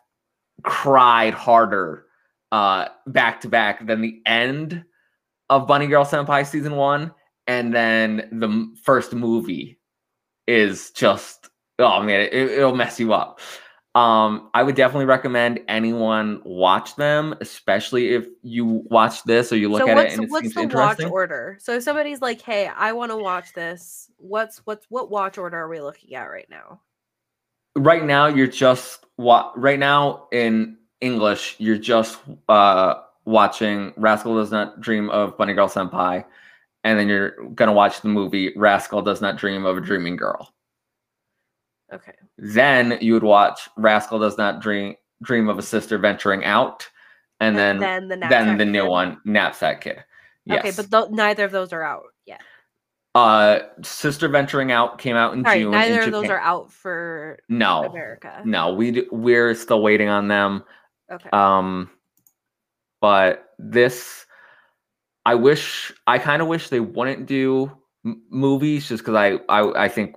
cried harder uh, back to back than the end of Bunny Girl Senpai season one and then the first movie is just oh man, it, it'll mess you up. Um, I would definitely recommend anyone watch them, especially if you watch this or you look so at it and it what's seems the interesting. watch order? So if somebody's like, "Hey, I want to watch this," what's what's what watch order are we looking at right now? Right now, you're just what right now in English, you're just uh watching Rascal Does Not Dream of Bunny Girl Senpai and then you're gonna watch the movie Rascal Does Not Dream of a Dreaming Girl. Okay. Then you would watch Rascal Does Not Dream Dream of a Sister Venturing Out, and, and then then the, then the new one Knapsack Kid. Yes. Okay, but th- neither of those are out yet. Uh, Sister Venturing Out came out in June. Neither of those are out for no America. No, we we're still waiting on them. Okay. Um, but this I wish I kind of wish they wouldn't do m- movies just because I, I I think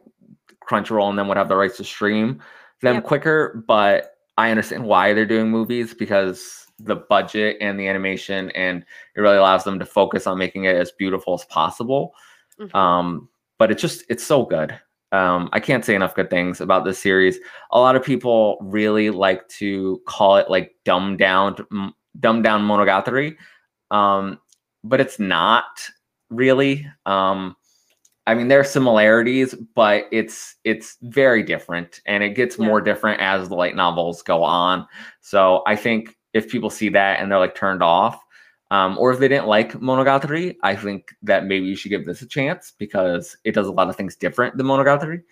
Crunchyroll and them would have the rights to stream them yep. quicker. But I understand why they're doing movies because the budget and the animation and it really allows them to focus on making it as beautiful as possible. Mm-hmm. Um, but it's just it's so good. Um, I can't say enough good things about this series. A lot of people really like to call it like dumbed down, dumbed down Monogatari. Um, but it's not really. Um, I mean, there are similarities, but it's it's very different, and it gets yeah. more different as the light novels go on. So I think if people see that and they're like turned off, um, or if they didn't like Monogatari, I think that maybe you should give this a chance because it does a lot of things different than Monogatari.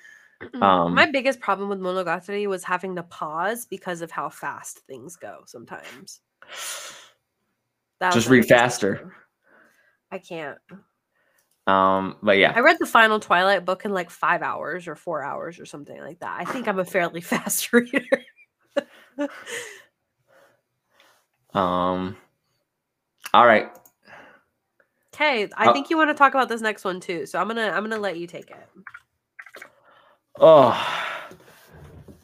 Um, My biggest problem with Monogatari was having to pause because of how fast things go sometimes. That just read faster. I can't. Um, but yeah. I read the final Twilight book in like five hours or four hours or something like that. I think I'm a fairly fast reader. um all right. Okay, I uh, think you want to talk about this next one too. So I'm gonna I'm gonna let you take it. Oh,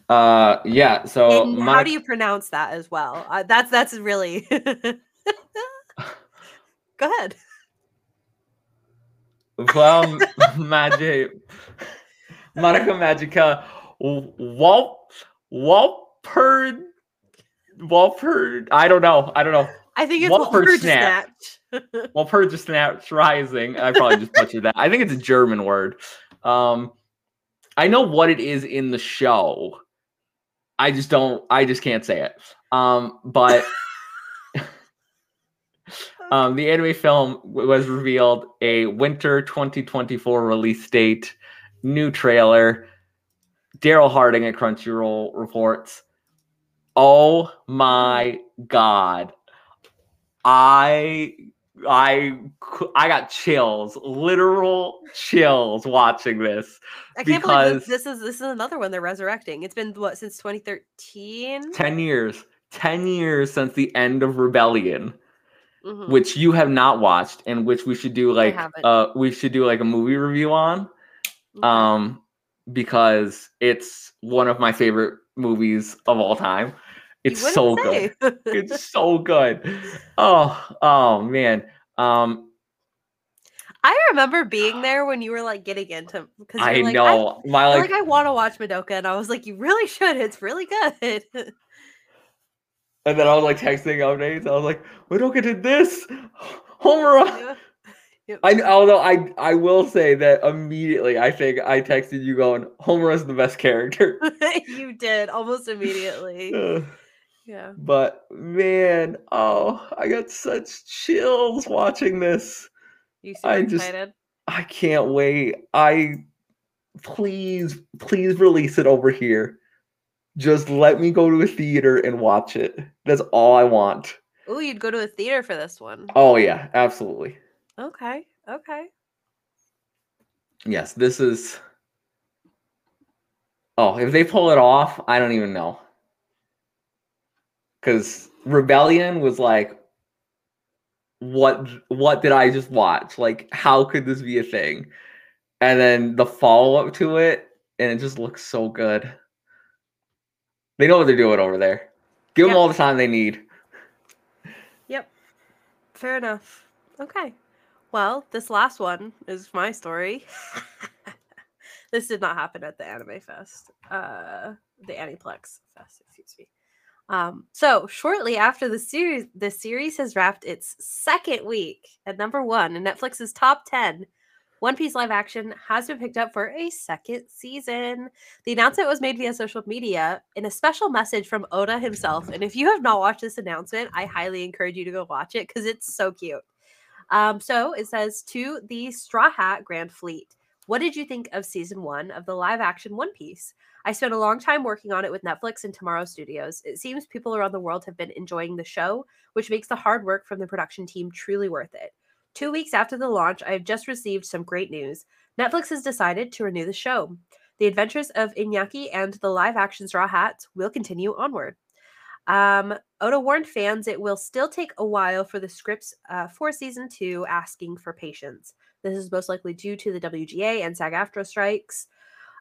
uh, yeah. So my... how do you pronounce that as well? Uh, that's that's really. Go ahead. Well, Magic, Monica Magica Walt Walpert Walpert. I don't know. I don't know. I think it's Walpert Snatch. Walpert Snatch Rising. I probably just butchered that. I think it's a German word. Um, I know what it is in the show. I just don't. I just can't say it. Um, but um, the anime film was revealed a winter 2024 release date, new trailer. Daryl Harding at Crunchyroll reports. Oh my god. I I I got chills, literal chills watching this. I can't believe this, this is this is another one they're resurrecting. It's been what since 2013? 10 years. 10 years since the end of Rebellion. Mm-hmm. Which you have not watched and which we should do like uh we should do like a movie review on. Okay. Um because it's one of my favorite movies of all time. It's so say. good. it's so good. Oh, oh man. Um I remember being there when you were like getting into because I like, know I, my like, like I want to watch Madoka and I was like, you really should. It's really good. and then I was like texting updates. I was like, Madoka did this. Homura. Yeah. Yep. I although I I will say that immediately I think I texted you going Homer is the best character. you did almost immediately. yeah. But man, oh, I got such chills watching this. You I excited? Just, I can't wait. I please please release it over here. Just let me go to a theater and watch it. That's all I want. Oh, you'd go to a theater for this one. Oh yeah, absolutely. Okay. Okay. Yes, this is. Oh, if they pull it off, I don't even know. Because Rebellion was like, what? What did I just watch? Like, how could this be a thing? And then the follow up to it, and it just looks so good. They know what they're doing over there. Give yep. them all the time they need. Yep. Fair enough. Okay. Well, this last one is my story. this did not happen at the Anime Fest, uh, the Aniplex Fest, excuse me. Um, so shortly after the series, the series has wrapped its second week at number one in Netflix's top ten. One Piece live action has been picked up for a second season. The announcement was made via social media in a special message from Oda himself. And if you have not watched this announcement, I highly encourage you to go watch it because it's so cute. Um, so it says to the Straw Hat Grand Fleet. What did you think of season one of the live action One Piece? I spent a long time working on it with Netflix and Tomorrow Studios. It seems people around the world have been enjoying the show, which makes the hard work from the production team truly worth it. Two weeks after the launch, I have just received some great news. Netflix has decided to renew the show. The adventures of Iñaki and the live action Straw Hats will continue onward. Um, Oda warned fans it will still take a while for the scripts uh, for season two, asking for patience. This is most likely due to the WGA and SAG AFTRA strikes.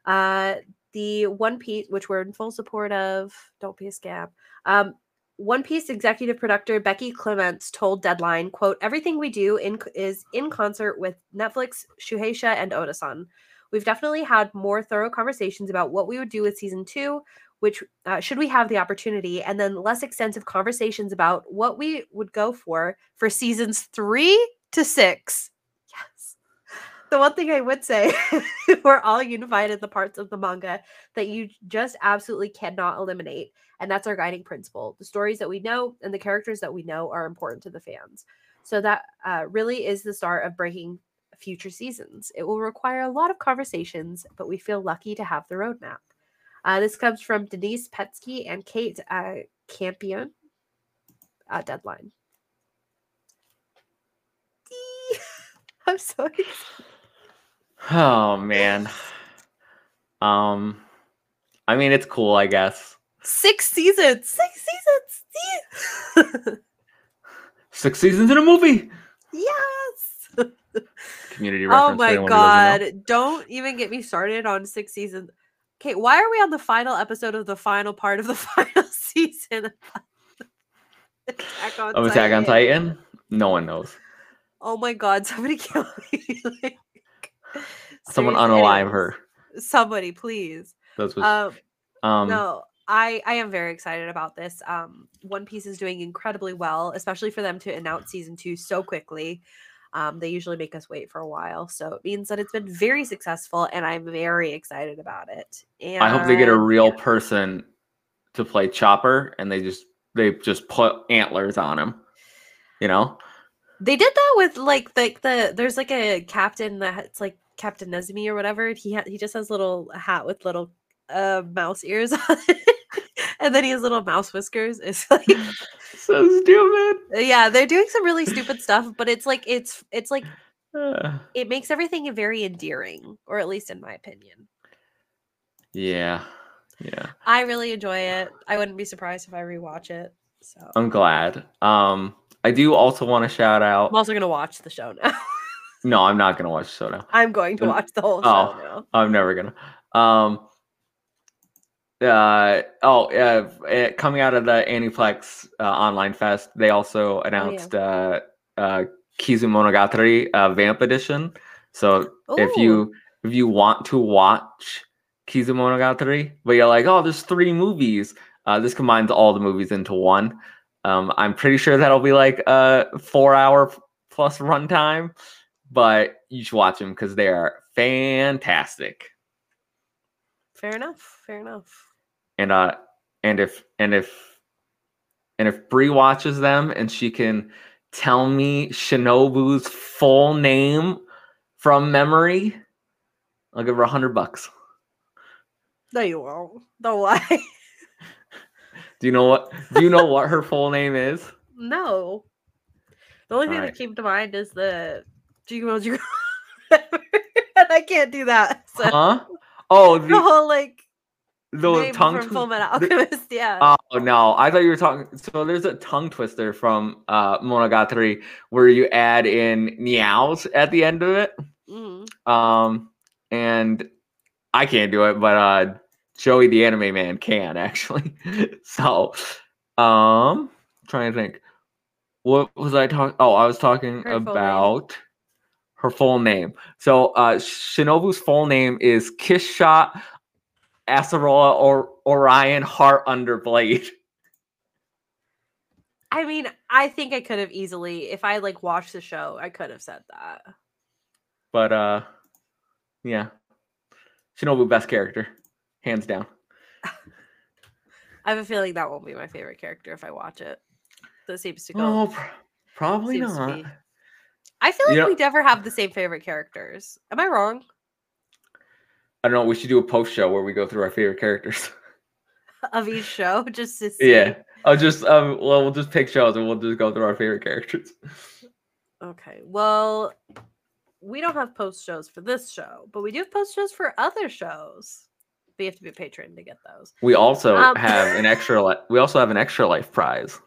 Uh, the One Piece, which we're in full support of, don't be a scam. Um, One Piece executive producer Becky Clements told Deadline, "quote Everything we do in, is in concert with Netflix, Shueisha, and Oda-san. We've definitely had more thorough conversations about what we would do with season two, which uh, should we have the opportunity, and then less extensive conversations about what we would go for for seasons three to six. The one thing I would say, we're all unified in the parts of the manga that you just absolutely cannot eliminate. And that's our guiding principle. The stories that we know and the characters that we know are important to the fans. So that uh, really is the start of breaking future seasons. It will require a lot of conversations, but we feel lucky to have the roadmap. Uh, this comes from Denise Petski and Kate uh, Campion. Uh, deadline. I'm so excited. Oh man. Um, I mean, it's cool, I guess. Six seasons. Six seasons. Six seasons in a movie. Yes. Community reference. Oh my god! Don't even get me started on six seasons. Okay, why are we on the final episode of the final part of the final season Attack on of Attack on Titan? No one knows. Oh my god, somebody kill me. like, Someone unalive her. Somebody, please. Those was uh, um, no. I, I am very excited about this. Um, One Piece is doing incredibly well, especially for them to announce season two so quickly. Um, they usually make us wait for a while, so it means that it's been very successful, and I'm very excited about it. And I hope they get a real yeah. person to play Chopper, and they just they just put antlers on him. You know, they did that with like the the there's like a captain that's like Captain Nezumi or whatever. He ha- he just has little hat with little uh mouse ears on it. and then he has little mouse whiskers. It's like so stupid. Yeah, they're doing some really stupid stuff, but it's like it's it's like it makes everything very endearing, or at least in my opinion. Yeah. Yeah. I really enjoy it. I wouldn't be surprised if I rewatch it. So I'm glad. Um I do also want to shout out I'm also gonna watch the show now. no, I'm not gonna watch the show now. I'm going to watch the whole oh, show now. I'm never gonna. Um uh oh uh, coming out of the Aniplex uh, online fest they also announced oh, yeah. uh uh kizumonogatari uh, vamp edition so Ooh. if you if you want to watch kizumonogatari but you're like oh there's three movies uh this combines all the movies into one um i'm pretty sure that'll be like a four hour plus runtime but you should watch them because they are fantastic fair enough fair enough and uh and if and if and if Bree watches them and she can tell me Shinobu's full name from memory, I'll give her a hundred bucks. No, you won't. No way. do you know what? Do you know what her full name is? No. The only All thing right. that came to mind is the Jigamo Jigamo. and I can't do that. So. Huh? Oh, the, the whole like the tongue from Full Metal Alchemist, yeah. Oh no, I thought you were talking. So there's a tongue twister from uh, Monogatari where you add in meows at the end of it. Mm-hmm. Um, and I can't do it, but uh, Joey the anime man can actually. so, um, trying to think. What was I talking? Oh, I was talking her about her full name. So, uh, Shinobu's full name is Kiss-shot Acerola or Orion Heart under Blade. I mean, I think I could have easily, if I like watched the show, I could have said that. But uh yeah. Shinobu best character. Hands down. I have a feeling that won't be my favorite character if I watch it. That seems to go. Oh, pr- probably not. I feel like you we never have the same favorite characters. Am I wrong? I don't know. We should do a post show where we go through our favorite characters of each show, just to see. Yeah, I'll just um. Well, we'll just pick shows and we'll just go through our favorite characters. Okay. Well, we don't have post shows for this show, but we do have post shows for other shows. But you have to be a patron to get those. We also um, have an extra. Li- we also have an extra life prize.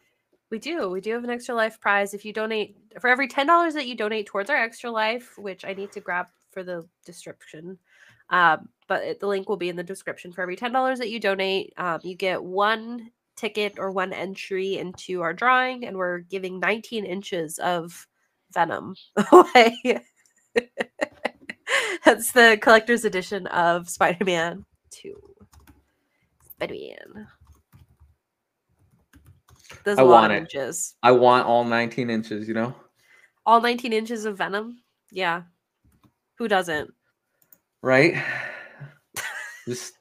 We do. We do have an extra life prize. If you donate for every ten dollars that you donate towards our extra life, which I need to grab for the description. Um, but it, the link will be in the description. For every ten dollars that you donate, um, you get one ticket or one entry into our drawing, and we're giving 19 inches of Venom away. That's the collector's edition of Spider-Man 2. Spider-Man. There's I want it. Inches. I want all 19 inches, you know? All 19 inches of Venom? Yeah. Who doesn't? right? just,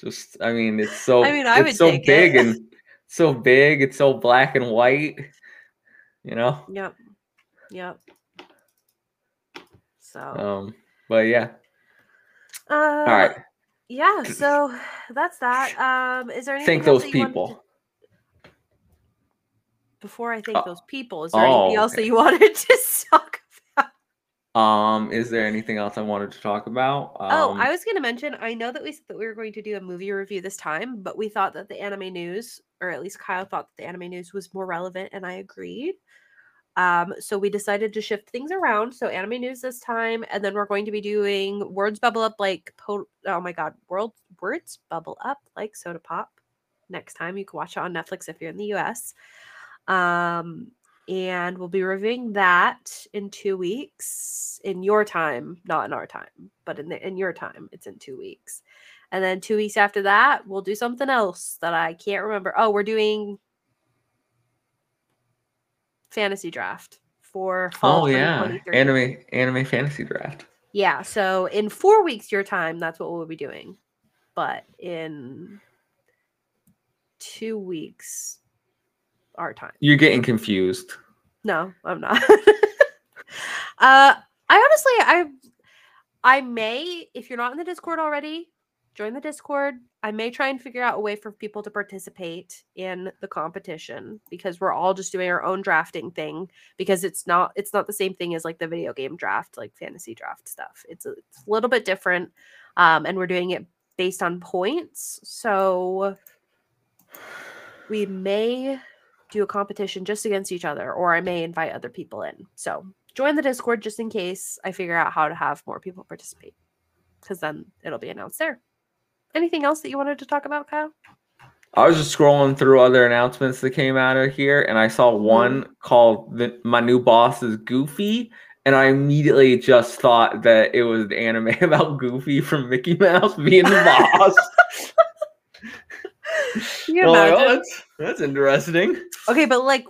just I mean, it's so. I mean, I would so big it. and so big. It's so black and white. You know. Yep. Yep. So. Um. But yeah. Uh, All right. Yeah. So that's that. Um. Is there anything? Thank those people. To... Before I thank oh. those people, is there oh, anything else that you wanted to talk about? um, is there anything else I wanted to talk about? Um, oh, I was going to mention. I know that we said that we were going to do a movie review this time, but we thought that the anime news, or at least Kyle thought that the anime news was more relevant, and I agreed. Um, so we decided to shift things around. So anime news this time, and then we're going to be doing words bubble up like po- oh my god, world words bubble up like soda pop. Next time you can watch it on Netflix if you're in the US. Um, and we'll be reviewing that in two weeks in your time, not in our time, but in the, in your time, it's in two weeks. And then two weeks after that, we'll do something else that I can't remember. Oh, we're doing fantasy draft for fall. Oh yeah, anime anime fantasy draft. Yeah, so in four weeks your time, that's what we'll be doing. But in two weeks our time. You're getting confused. No, I'm not. uh I honestly I I may, if you're not in the Discord already, join the Discord. I may try and figure out a way for people to participate in the competition because we're all just doing our own drafting thing because it's not it's not the same thing as like the video game draft, like fantasy draft stuff. It's a, it's a little bit different. Um, and we're doing it based on points. So we may do a competition just against each other, or I may invite other people in. So join the Discord just in case I figure out how to have more people participate because then it'll be announced there. Anything else that you wanted to talk about, Kyle? I was just scrolling through other announcements that came out of here, and I saw mm-hmm. one mm-hmm. called the, "My New Boss is Goofy," and I immediately just thought that it was an anime about Goofy from Mickey Mouse being the boss. you oh, that's, that's interesting. Okay, but like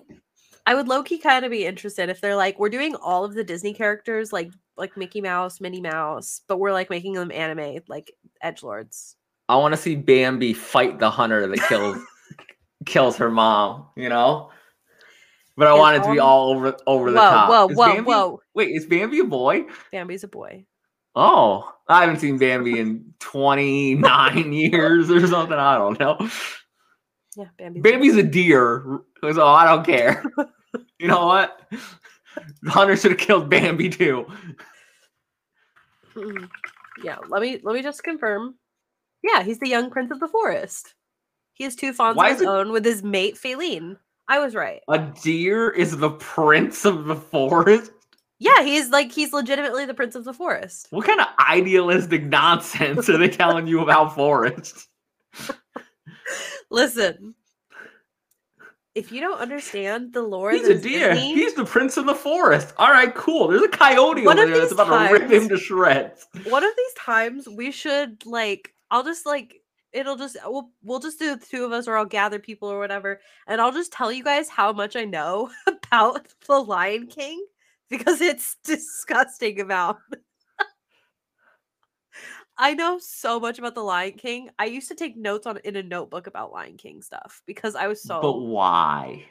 I would low key kind of be interested if they're like, we're doing all of the Disney characters like like Mickey Mouse, Minnie Mouse, but we're like making them anime like edge lords. I want to see Bambi fight the hunter that kills kills her mom. You know. But I want it to be all over over the whoa, top. Whoa, is whoa, Bambi, whoa! Wait, is Bambi a boy? Bambi's a boy. Oh, I haven't seen Bambi in 29 years or something. I don't know. Yeah, Bambi's, Bambi's a deer, so I don't care. you know what? The hunter should have killed Bambi too. Yeah, let me let me just confirm. Yeah, he's the young prince of the forest. He has two fawns Why of his own with his mate Faline. I was right. A deer is the prince of the forest. Yeah, he's like he's legitimately the prince of the forest. What kind of idealistic nonsense are they telling you about forests? Listen, if you don't understand the lore, he's a deer. Disney, he's the prince of the forest. All right, cool. There's a coyote over there that's about times, to rip him to shreds. One of these times, we should like. I'll just like. It'll just we'll we'll just do the two of us, or I'll gather people or whatever, and I'll just tell you guys how much I know about the Lion King because it's disgusting about. I know so much about the Lion King. I used to take notes on in a notebook about Lion King stuff because I was so. But why?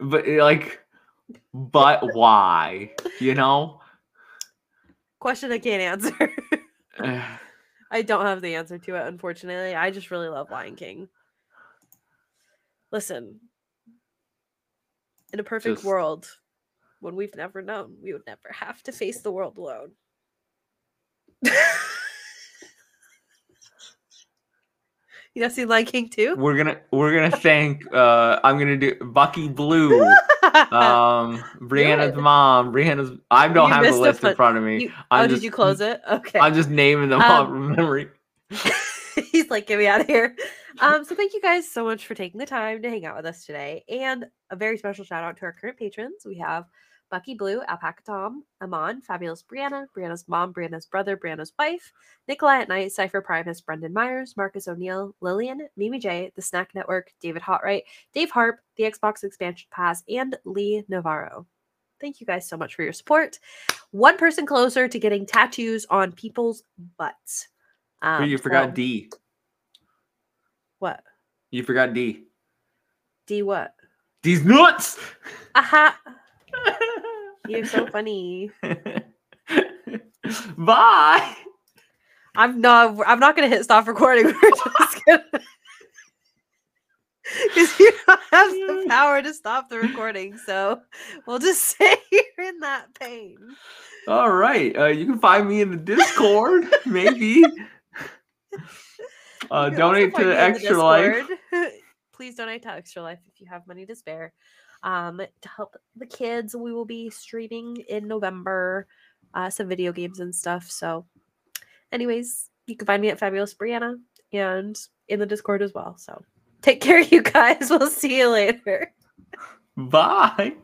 but eh, like, but why? You know. Question I can't answer. I don't have the answer to it, unfortunately. I just really love Lion King. Listen, in a perfect just... world, when we've never known, we would never have to face the world alone. You guys see Lion King too? We're gonna we're gonna thank uh I'm gonna do Bucky Blue, um Breanna's mom, Breanna's I don't you have the list in front of me. You, oh, just, did you close it? Okay. I'm just naming them um, off from memory. he's like, get me out of here. Um, so thank you guys so much for taking the time to hang out with us today. And a very special shout out to our current patrons. We have Bucky Blue, Alpaca Tom, Amon, Fabulist Breanna, Breanna's mom, Breanna's brother, Breanna's wife, Nikolai at Night, Cypher Primus, Brendan Myers, Marcus O'Neill, Lillian, Mimi J, The Snack Network, David Hotright, Dave Harp, the Xbox Expansion Pass, and Lee Navarro. Thank you guys so much for your support. One person closer to getting tattoos on people's butts. Um, you forgot D. What? You forgot D. D what? D's nuts. Aha. Uh-huh. You're so funny. Bye. I'm not. I'm not gonna hit stop recording. We're just gonna. Because you don't have the power to stop the recording, so we'll just say you're in that pain. All right, uh, you can find me in the Discord, maybe. Uh, donate to Extra Life. Please donate to Extra Life if you have money to spare um, to help the kids. We will be streaming in November uh, some video games and stuff. So, anyways, you can find me at Fabulist Breanna and in the Discord as well. So, take care, you guys. We'll see you later. Bye.